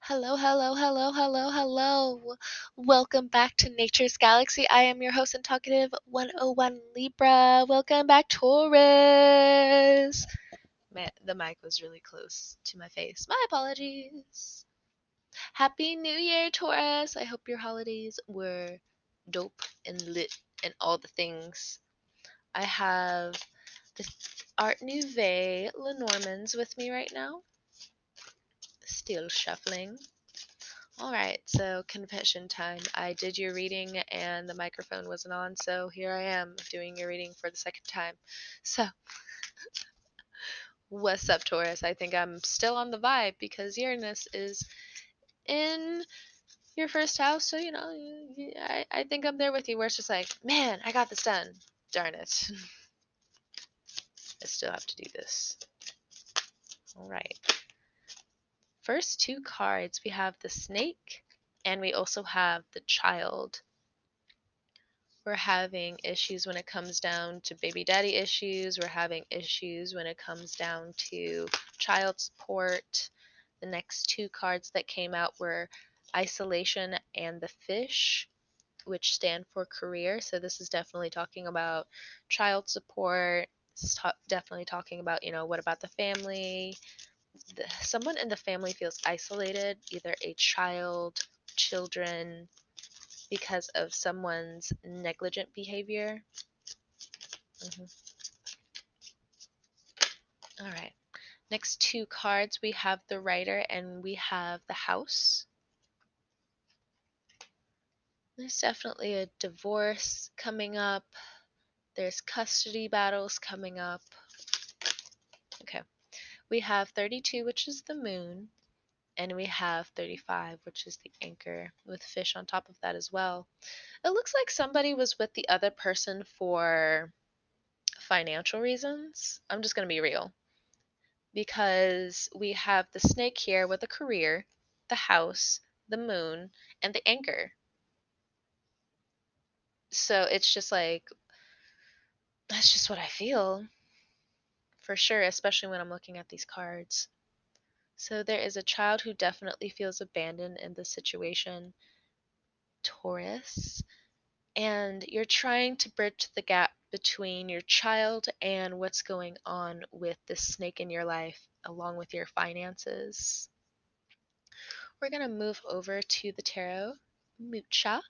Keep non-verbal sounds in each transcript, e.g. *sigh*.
Hello, hello, hello, hello, hello. Welcome back to Nature's Galaxy. I am your host and talkative 101 Libra. Welcome back, Taurus. Man, the mic was really close to my face. My apologies. Happy New Year, Taurus. I hope your holidays were dope and lit and all the things. I have the Art Nouveau Lenormands with me right now still shuffling. All right, so confession time. I did your reading and the microphone wasn't on, so here I am doing your reading for the second time. So, *laughs* what's up, Taurus? I think I'm still on the vibe because Uranus is in your first house, so you know, I, I think I'm there with you where it's just like, man, I got this done. Darn it. *laughs* I still have to do this. All right first two cards, we have the snake and we also have the child. We're having issues when it comes down to baby daddy issues. We're having issues when it comes down to child support. The next two cards that came out were isolation and the fish, which stand for career. So this is definitely talking about child support. It's definitely talking about, you know, what about the family? Someone in the family feels isolated, either a child, children, because of someone's negligent behavior. Mm-hmm. All right. Next two cards, we have the rider and we have the house. There's definitely a divorce coming up. There's custody battles coming up. Okay we have 32, which is the moon, and we have 35, which is the anchor, with fish on top of that as well. It looks like somebody was with the other person for financial reasons. I'm just going to be real. Because we have the snake here with a career, the house, the moon, and the anchor. So it's just like, that's just what I feel for sure, especially when I'm looking at these cards. So there is a child who definitely feels abandoned in this situation, Taurus, and you're trying to bridge the gap between your child and what's going on with this snake in your life, along with your finances. We're going to move over to the tarot, Mucha.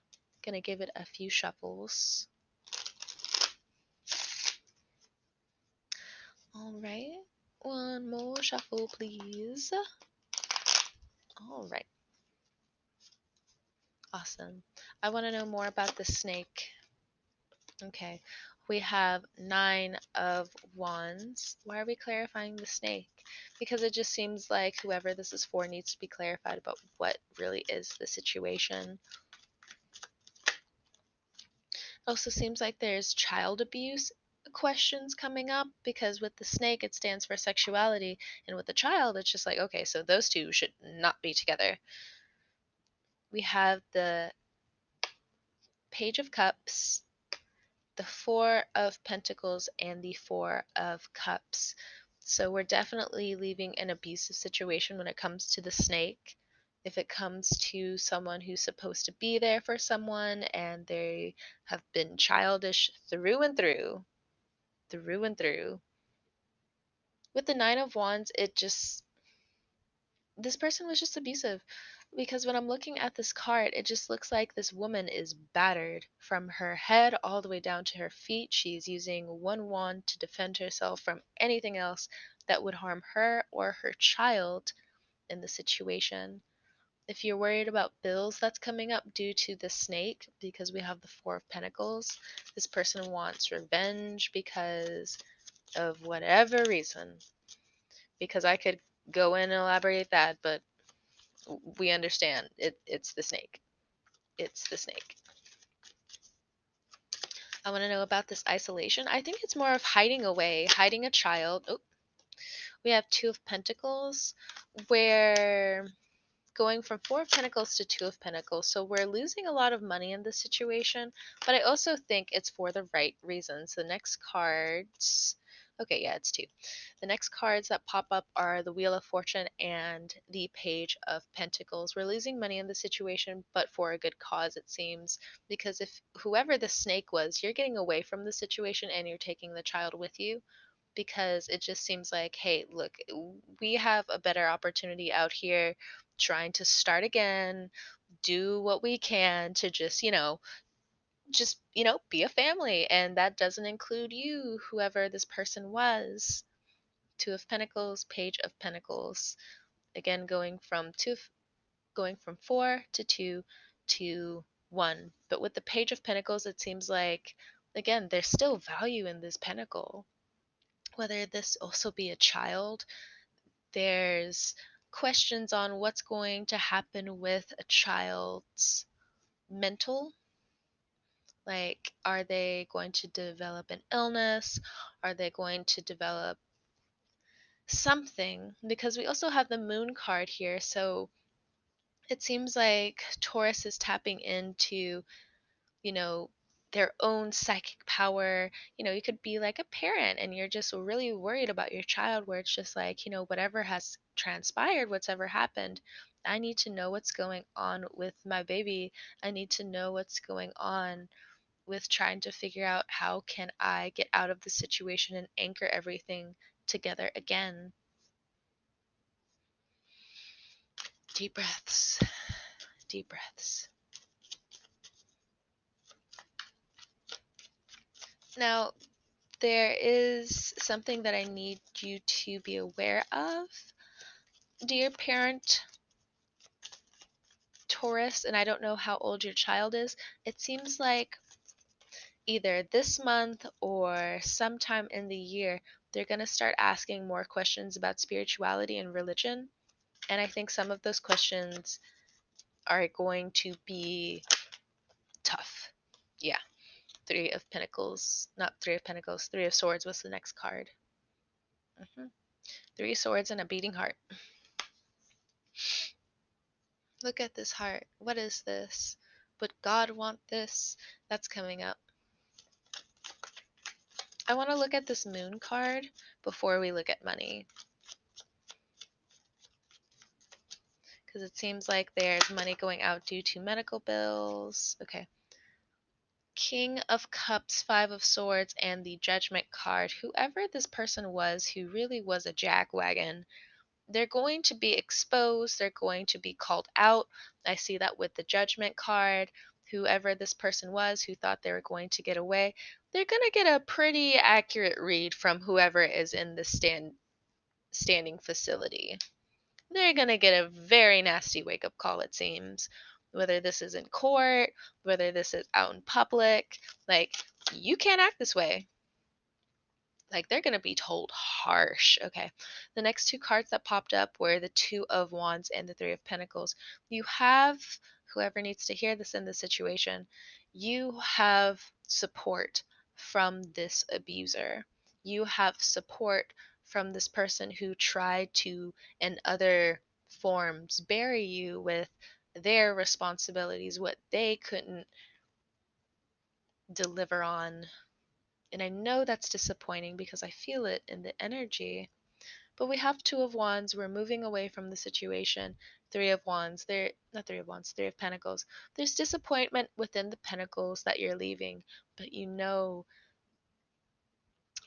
Going to give it a few shuffles. All right. One more shuffle, please. All right. Awesome. I want to know more about the snake. Okay. We have nine of wands. Why are we clarifying the snake? Because it just seems like whoever this is for needs to be clarified about what really is the situation. Also seems like there's child abuse questions coming up because with the snake it stands for sexuality and with the child it's just like okay so those two should not be together. We have the page of cups the four of pentacles and the four of cups. So we're definitely leaving an abusive situation when it comes to the snake. If it comes to someone who's supposed to be there for someone and they have been childish through and through through and through. With the Nine of Wands, it just. This person was just abusive. Because when I'm looking at this card, it just looks like this woman is battered from her head all the way down to her feet. She's using one wand to defend herself from anything else that would harm her or her child in the situation if you're worried about bills that's coming up due to the snake, because we have the Four of Pentacles, this person wants revenge because of whatever reason. Because I could go in and elaborate that, but we understand it, it's the snake. It's the snake. I want to know about this isolation. I think it's more of hiding away, hiding a child. Oh, we have Two of Pentacles, where going from Four of Pentacles to Two of Pentacles. So we're losing a lot of money in this situation, but I also think it's for the right reasons. The next cards, Okay, yeah, it's two. The next cards that pop up are the Wheel of Fortune and the Page of Pentacles. We're losing money in the situation, but for a good cause, it seems. Because if whoever the snake was, you're getting away from the situation and you're taking the child with you. Because it just seems like, hey, look, we have a better opportunity out here trying to start again, do what we can to just, you know, just, you know, be a family. And that doesn't include you, whoever this person was. Two of Pentacles, Page of Pentacles. Again, going from two, going from four to two to one. But with the Page of Pentacles, it seems like, again, there's still value in this pentacle. Whether this also be a child, there's questions on what's going to happen with a child's mental like, are they going to develop an illness? Are they going to develop something? Because we also have the moon card here. So it seems like Taurus is tapping into, you know, their own psychic power. You know, you could be like a parent and you're just really worried about your child, where it's just like, you know, whatever has transpired, whatever happened, I need to know what's going on with my baby. I need to know what's going on with trying to figure out how can I get out of the situation and anchor everything together again. Deep breaths. Deep breaths. Now, there is something that I need you to be aware of, dear parent Taurus, and I don't know how old your child is. It seems like either this month or sometime in the year, they're going to start asking more questions about spirituality and religion. And I think some of those questions are going to be tough. Yeah. Three of Pentacles, not Three of Pentacles, Three of Swords was the next card. Mm-hmm. Three swords and a beating heart. *sighs* Look at this heart. What is this? Would God want this? That's coming up. I want to look at this moon card before we look at money. Because it seems like there's money going out due to medical bills. Okay. King of Cups, Five of Swords, and the Judgment card. Whoever this person was who really was a jackwagon, they're going to be exposed. They're going to be called out. I see that with the Judgment card whoever this person was who thought they were going to get away, they're going to get a pretty accurate read from whoever is in the stand standing facility. They're going to get a very nasty wake up call it seems. Whether this is in court, whether this is out in public, like you can't act this way. Like they're going to be told harsh. Okay. The next two cards that popped up were the Two of Wands and the Three of Pentacles. You have whoever needs to hear this in this situation, you have support from this abuser. You have support from this person who tried to, in other forms, bury you with their responsibilities, what they couldn't deliver on. And I know that's disappointing because I feel it in the energy. But we have Two of Wands. We're moving away from the situation. Three of Wands. There, not Three of Wands. Three of Pentacles. There's disappointment within the Pentacles that you're leaving, but you know.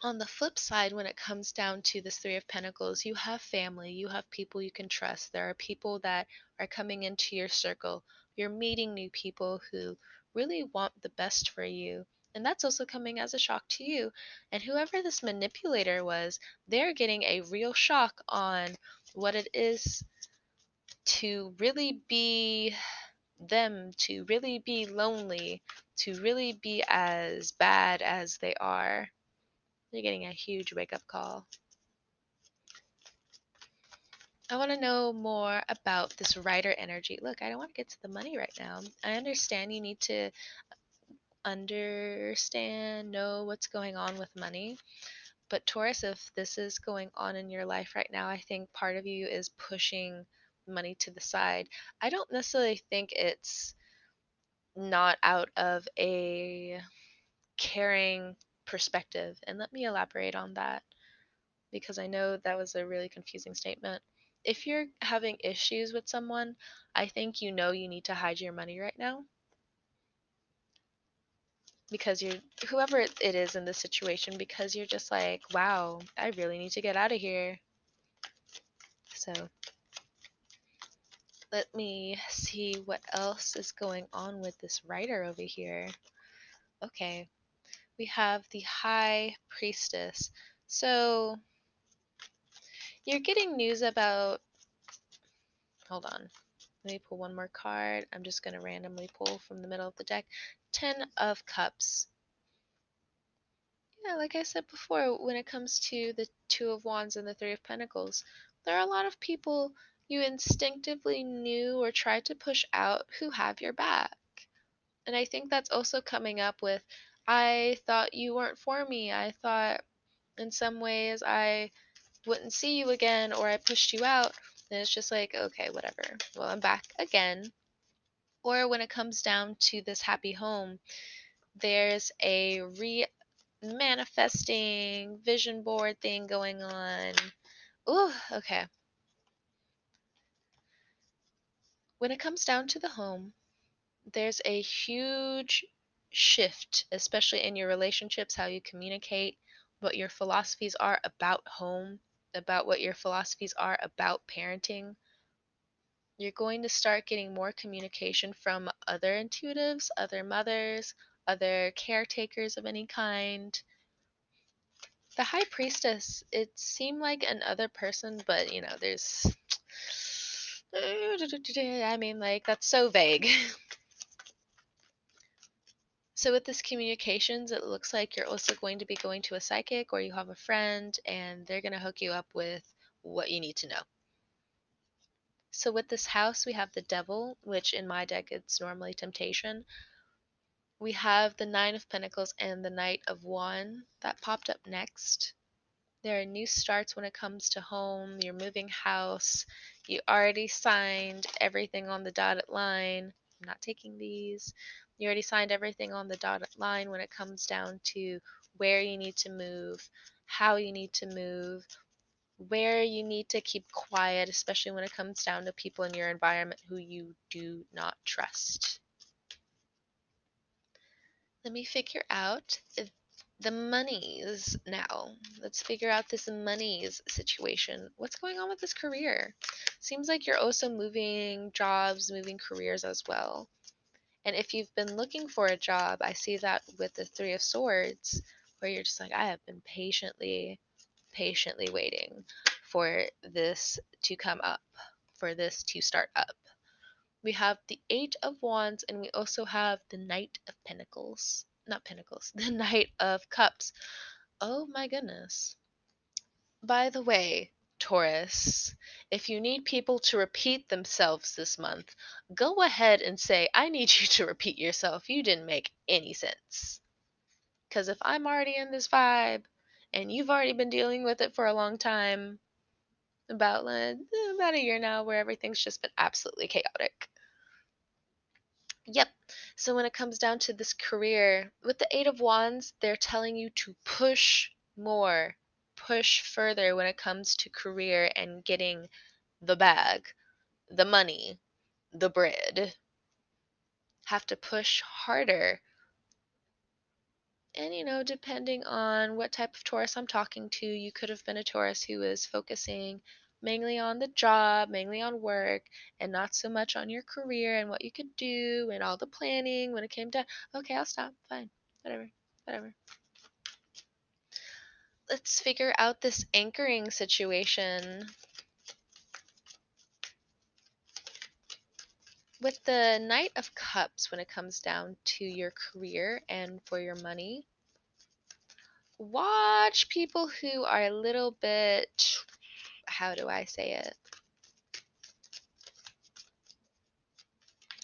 On the flip side, when it comes down to this Three of Pentacles, you have family, you have people you can trust. There are people that are coming into your circle. You're meeting new people who really want the best for you and that's also coming as a shock to you. And whoever this manipulator was, they're getting a real shock on what it is to really be them, to really be lonely, to really be as bad as they are. They're getting a huge wake up call. I want to know more about this rider energy. Look, I don't want to get to the money right now. I understand you need to understand, know what's going on with money. But Taurus, if this is going on in your life right now, I think part of you is pushing money to the side. I don't necessarily think it's not out of a caring perspective. And let me elaborate on that. because I know that was a really confusing statement. If you're having issues with someone, I think you know you need to hide your money right now. Because you're whoever it is in this situation, because you're just like, wow, I really need to get out of here. So let me see what else is going on with this rider over here. Okay, we have the High Priestess. So you're getting news about. Hold on. Let me pull one more card. I'm just going to randomly pull from the middle of the deck. Ten of Cups. Yeah, like I said before, when it comes to the Two of Wands and the Three of Pentacles, there are a lot of people you instinctively knew or tried to push out who have your back. And I think that's also coming up with I thought you weren't for me. I thought in some ways I wouldn't see you again or I pushed you out. And it's just like, okay, whatever. Well, I'm back again. Or when it comes down to this happy home, there's a re manifesting vision board thing going on. Ooh, okay. When it comes down to the home, there's a huge shift, especially in your relationships, how you communicate, what your philosophies are about home, about what your philosophies are about parenting. You're going to start getting more communication from other intuitives, other mothers, other caretakers of any kind. The high priestess, it seemed like another person, but you know, there's. *sighs* I mean, like, that's so vague. *laughs* So with this communications, it looks like you're also going to be going to a psychic or you have a friend and they're going to hook you up with what you need to know. So with this house, we have the devil, which in my deck it's normally temptation. We have the nine of pentacles and the knight of wand that popped up next. There are new starts when it comes to home, you're moving house, you already signed everything on the dotted line. I'm not taking these. You already signed everything on the dotted line when it comes down to where you need to move, how you need to move, where you need to keep quiet, especially when it comes down to people in your environment who you do not trust. Let me figure out the monies now. Let's figure out this monies situation. What's going on with this career? Seems like you're also moving jobs, moving careers as well. And if you've been looking for a job, I see that with the Three of Swords, where you're just like, I have been patiently, patiently waiting for this to come up, for this to start up. We have the Eight of Wands, and we also have the Knight of Pentacles. Not Pentacles, *laughs* the Knight of Cups. Oh my goodness. By the way, Taurus, if you need people to repeat themselves this month, go ahead and say, I need you to repeat yourself. You didn't make any sense. Because if I'm already in this vibe and you've already been dealing with it for a long time, about, uh, about a year now, where everything's just been absolutely chaotic. Yep. So when it comes down to this career, with the Eight of Wands, they're telling you to push more push further when it comes to career and getting the bag, the money, the bread. Have to push harder. And you know, depending on what type of Taurus I'm talking to, you could have been a Taurus who is focusing mainly on the job, mainly on work, and not so much on your career and what you could do and all the planning when it came to, okay, I'll stop, fine, whatever, whatever let's figure out this anchoring situation. With the Knight of Cups, when it comes down to your career and for your money, watch people who are a little bit, how do I say it?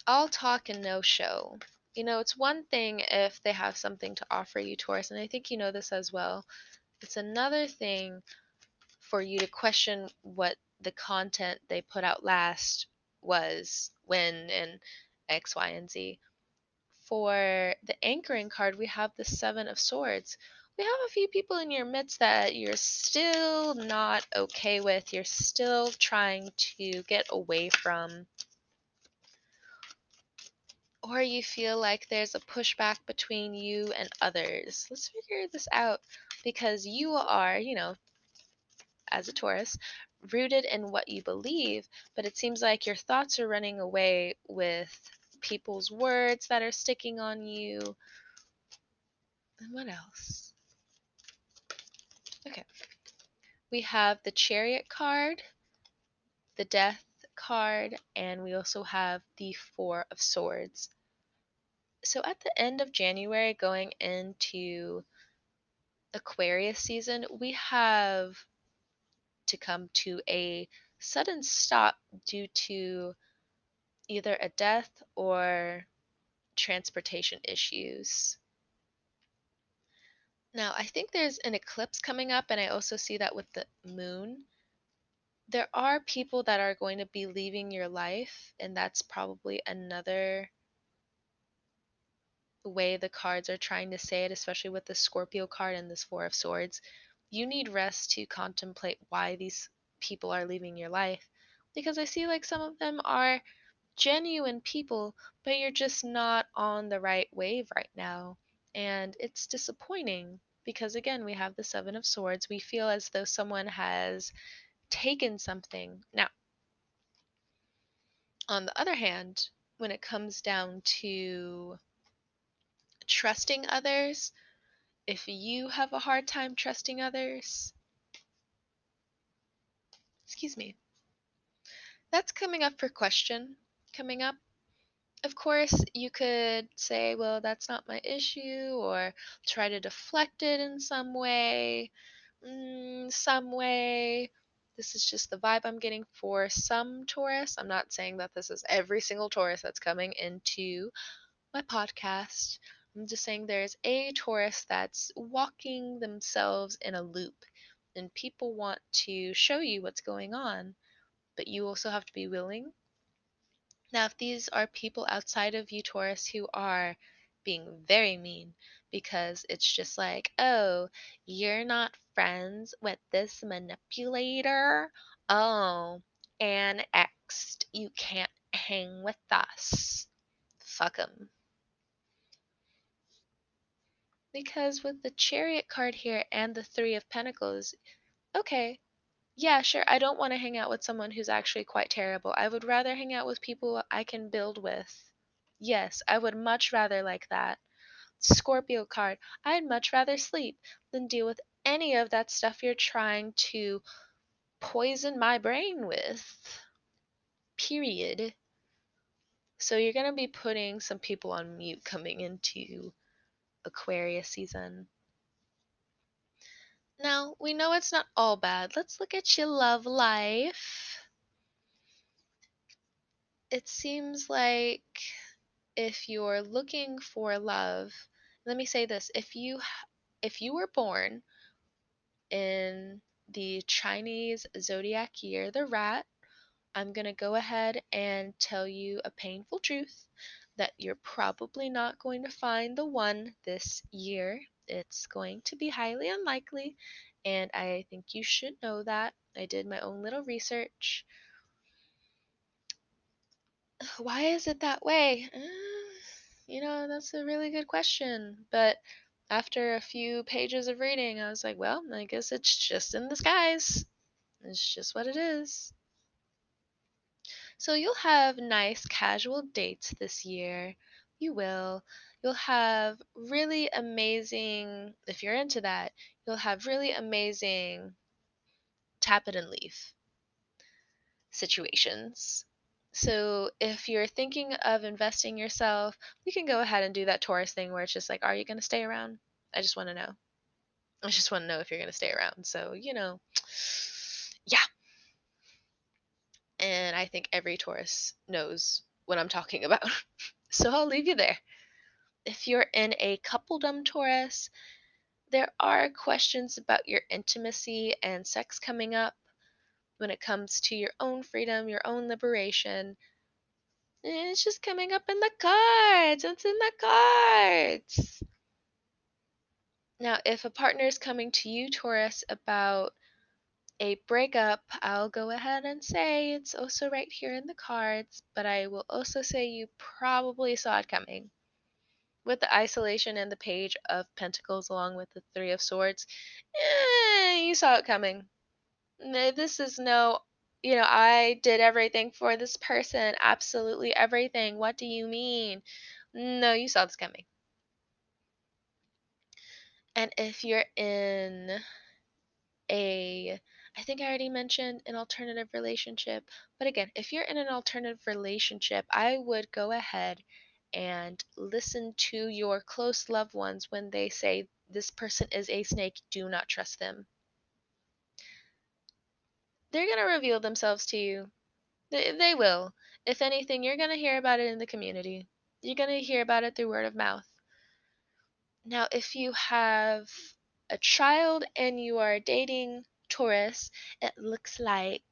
All talk and no show. You know, it's one thing if they have something to offer you, Taurus, and I think you know this as well. It's another thing for you to question what the content they put out last was, when, and X, Y, and Z. For the anchoring card, we have the Seven of Swords, we have a few people in your midst that you're still not okay with, you're still trying to get away from. Or you feel like there's a pushback between you and others. Let's figure this out because you are, you know, as a Taurus, rooted in what you believe, but it seems like your thoughts are running away with people's words that are sticking on you. And what else? Okay. We have the Chariot card, the Death card, and we also have the Four of Swords. So at the end of January, going into Aquarius season, we have to come to a sudden stop due to either a death or transportation issues. Now, I think there's an eclipse coming up, and I also see that with the moon. There are people that are going to be leaving your life, and that's probably another way the cards are trying to say it, especially with the Scorpio card and this Four of Swords you need rest to contemplate why these people are leaving your life. Because I see like some of them are genuine people, but you're just not on the right wave right now. And it's disappointing because, again, we have the Seven of Swords. We feel as though someone has taken something. Now, on the other hand, when it comes down to trusting others, if you have a hard time trusting others, excuse me, that's coming up for question. Coming up. Of course, you could say, well, that's not my issue, or try to deflect it in some way. Mm, some way. This is just the vibe I'm getting for some Taurus. I'm not saying that this is every single Taurus that's coming into my podcast. I'm just saying there's a Taurus that's walking themselves in a loop, and people want to show you what's going on, but you also have to be willing. Now, if these are people outside of you, Taurus, who are being very mean because it's just like, oh, you're not friends with this manipulator. Oh, and annexed. You can't hang with us. Fuck 'em. Because with the Chariot card here and the Three of Pentacles, okay, yeah, sure, I don't want to hang out with someone who's actually quite terrible. I would rather hang out with people I can build with. Yes, I would much rather like that. Scorpio card, I'd much rather sleep than deal with any of that stuff you're trying to poison my brain with. Period. So you're going to be putting some people on mute coming into Aquarius season. Now, we know it's not all bad. Let's look at your love life. It seems like if you're looking for love, let me say this, if you if you were born in the Chinese zodiac year, the rat, I'm going to go ahead and tell you a painful truth that you're probably not going to find the one this year. It's going to be highly unlikely, and I think you should know that. I did my own little research. *sighs* Why is it that way? Uh, you know, that's a really good question. But after a few pages of reading, I was like, well, I guess it's just in the skies. It's just what it is. So you'll have nice casual dates this year. You will. You'll have really amazing, if you're into that, you'll have really amazing tap it and leave situations. So if you're thinking of investing yourself, you can go ahead and do that Taurus thing where it's just like, are you going to stay around? I just want to know. I just want to know if you're going to stay around. So, you know, yeah, and I think every Taurus knows what I'm talking about. *laughs* so I'll leave you there. If you're in a coupledom Taurus, there are questions about your intimacy and sex coming up when it comes to your own freedom, your own liberation. It's just coming up in the cards. It's in the cards. Now, if a partner is coming to you, Taurus, about a breakup, I'll go ahead and say it's also right here in the cards, but I will also say you probably saw it coming. With the isolation and the Page of Pentacles along with the Three of Swords, eh, you saw it coming. This is no, you know, I did everything for this person, absolutely everything. What do you mean? No, you saw this coming. And if you're in a I think I already mentioned an alternative relationship. But again, if you're in an alternative relationship, I would go ahead and listen to your close loved ones when they say this person is a snake, do not trust them. They're going to reveal themselves to you. They, they will. If anything, you're going to hear about it in the community. You're going to hear about it through word of mouth. Now, if you have a child and you are dating Taurus, it looks like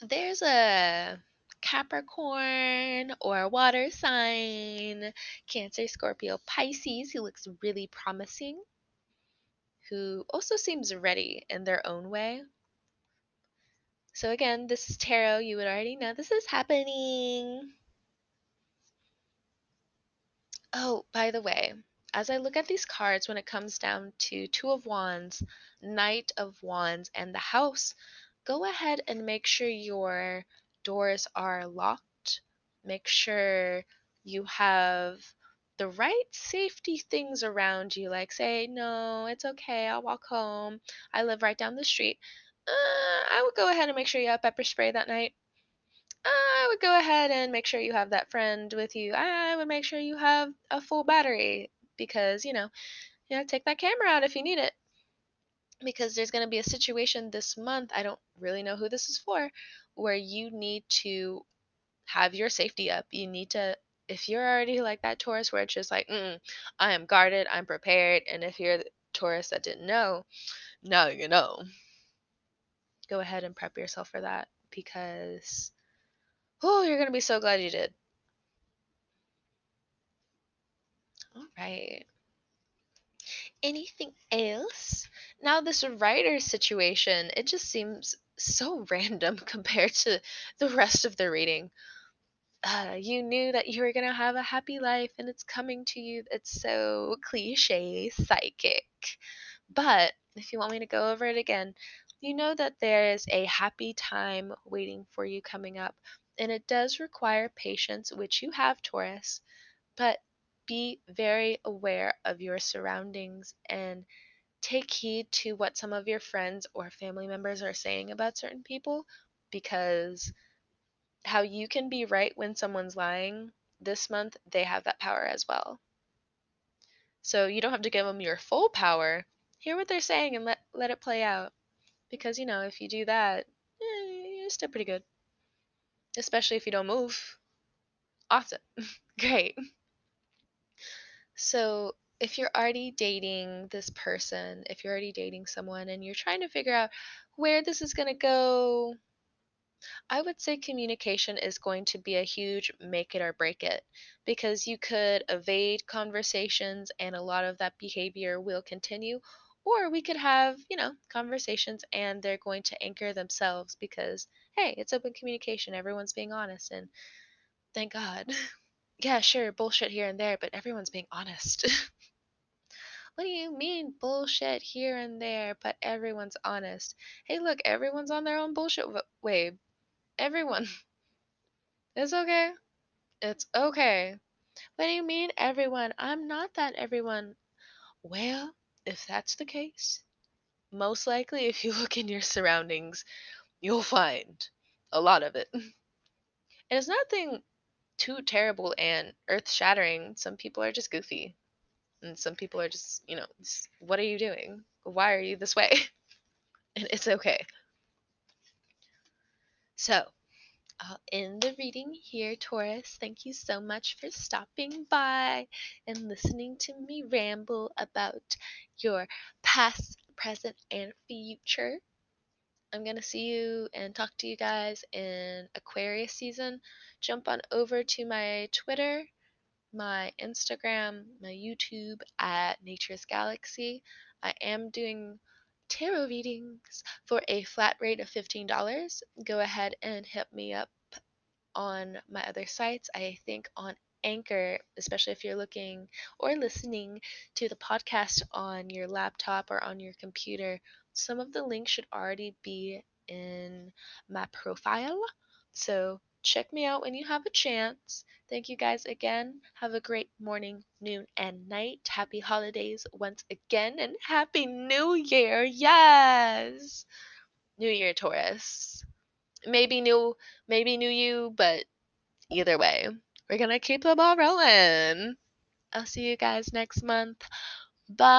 there's a Capricorn or water sign, Cancer, Scorpio, Pisces who looks really promising, who also seems ready in their own way. So, again, this is tarot. You would already know this is happening. Oh, by the way, as I look at these cards, when it comes down to Two of Wands, Knight of Wands, and the House, go ahead and make sure your doors are locked. Make sure you have the right safety things around you, like say, no, it's okay, I'll walk home. I live right down the street. Uh, I would go ahead and make sure you have pepper spray that night. I would go ahead and make sure you have that friend with you. I would make sure you have a full battery because you know, you know, take that camera out if you need it. Because there's going to be a situation this month, I don't really know who this is for, where you need to have your safety up. You need to, if you're already like that Taurus where it's just like, I am guarded, I'm prepared, and if you're the Taurus that didn't know, now you know. Go ahead and prep yourself for that because, oh, you're going to be so glad you did. All right. Anything else? Now, this rider situation, it just seems so *laughs* random compared to the rest of the reading. Uh, you knew that you were going to have a happy life and it's coming to you. It's so cliche, psychic. But if you want me to go over it again, you know that there is a happy time waiting for you coming up. And it does require patience, which you have, Taurus. But be very aware of your surroundings and take heed to what some of your friends or family members are saying about certain people because how you can be right when someone's lying this month, they have that power as well. So you don't have to give them your full power. Hear what they're saying and let, let it play out. Because, you know, if you do that, eh, you're still pretty good. Especially if you don't move. Awesome. *laughs* Great. So, if you're already dating this person, if you're already dating someone and you're trying to figure out where this is going to go, I would say communication is going to be a huge make it or break it because you could evade conversations and a lot of that behavior will continue. Or we could have, you know, conversations and they're going to anchor themselves because, hey, it's open communication. Everyone's being honest. And thank God. *laughs* Yeah, sure, bullshit here and there, but everyone's being honest. *laughs* what do you mean bullshit here and there, but everyone's honest? Hey, look, everyone's on their own bullshit wave. Everyone. *laughs* It's okay. It's okay. What do you mean, everyone? I'm not that everyone. Well, if that's the case, most likely if you *laughs* look in your surroundings, you'll find a lot of it. And it's nothing too terrible and earth shattering. Some people are just goofy. And some people are just, you know, what are you doing? Why are you this way? *laughs* and it's okay. So, I'll end the reading here, Taurus. Thank you so much for stopping by and listening to me ramble about your past, present, and future. I'm going to see you and talk to you guys in Aquarius season. Jump on over to my Twitter my Instagram, my YouTube at Nature's Galaxy. I am doing tarot readings for a flat rate of $15. Go ahead and hit me up on my other sites. I think on Anchor, especially if you're looking or listening to the podcast on your laptop or on your computer, some of the links should already be in my profile. So check me out when you have a chance. Thank you guys again. Have a great morning, noon, and night. Happy holidays once again, and Happy New Year! Yes! New Year, Taurus. Maybe new, maybe new you, but either way, we're gonna keep the ball rolling. I'll see you guys next month. Bye.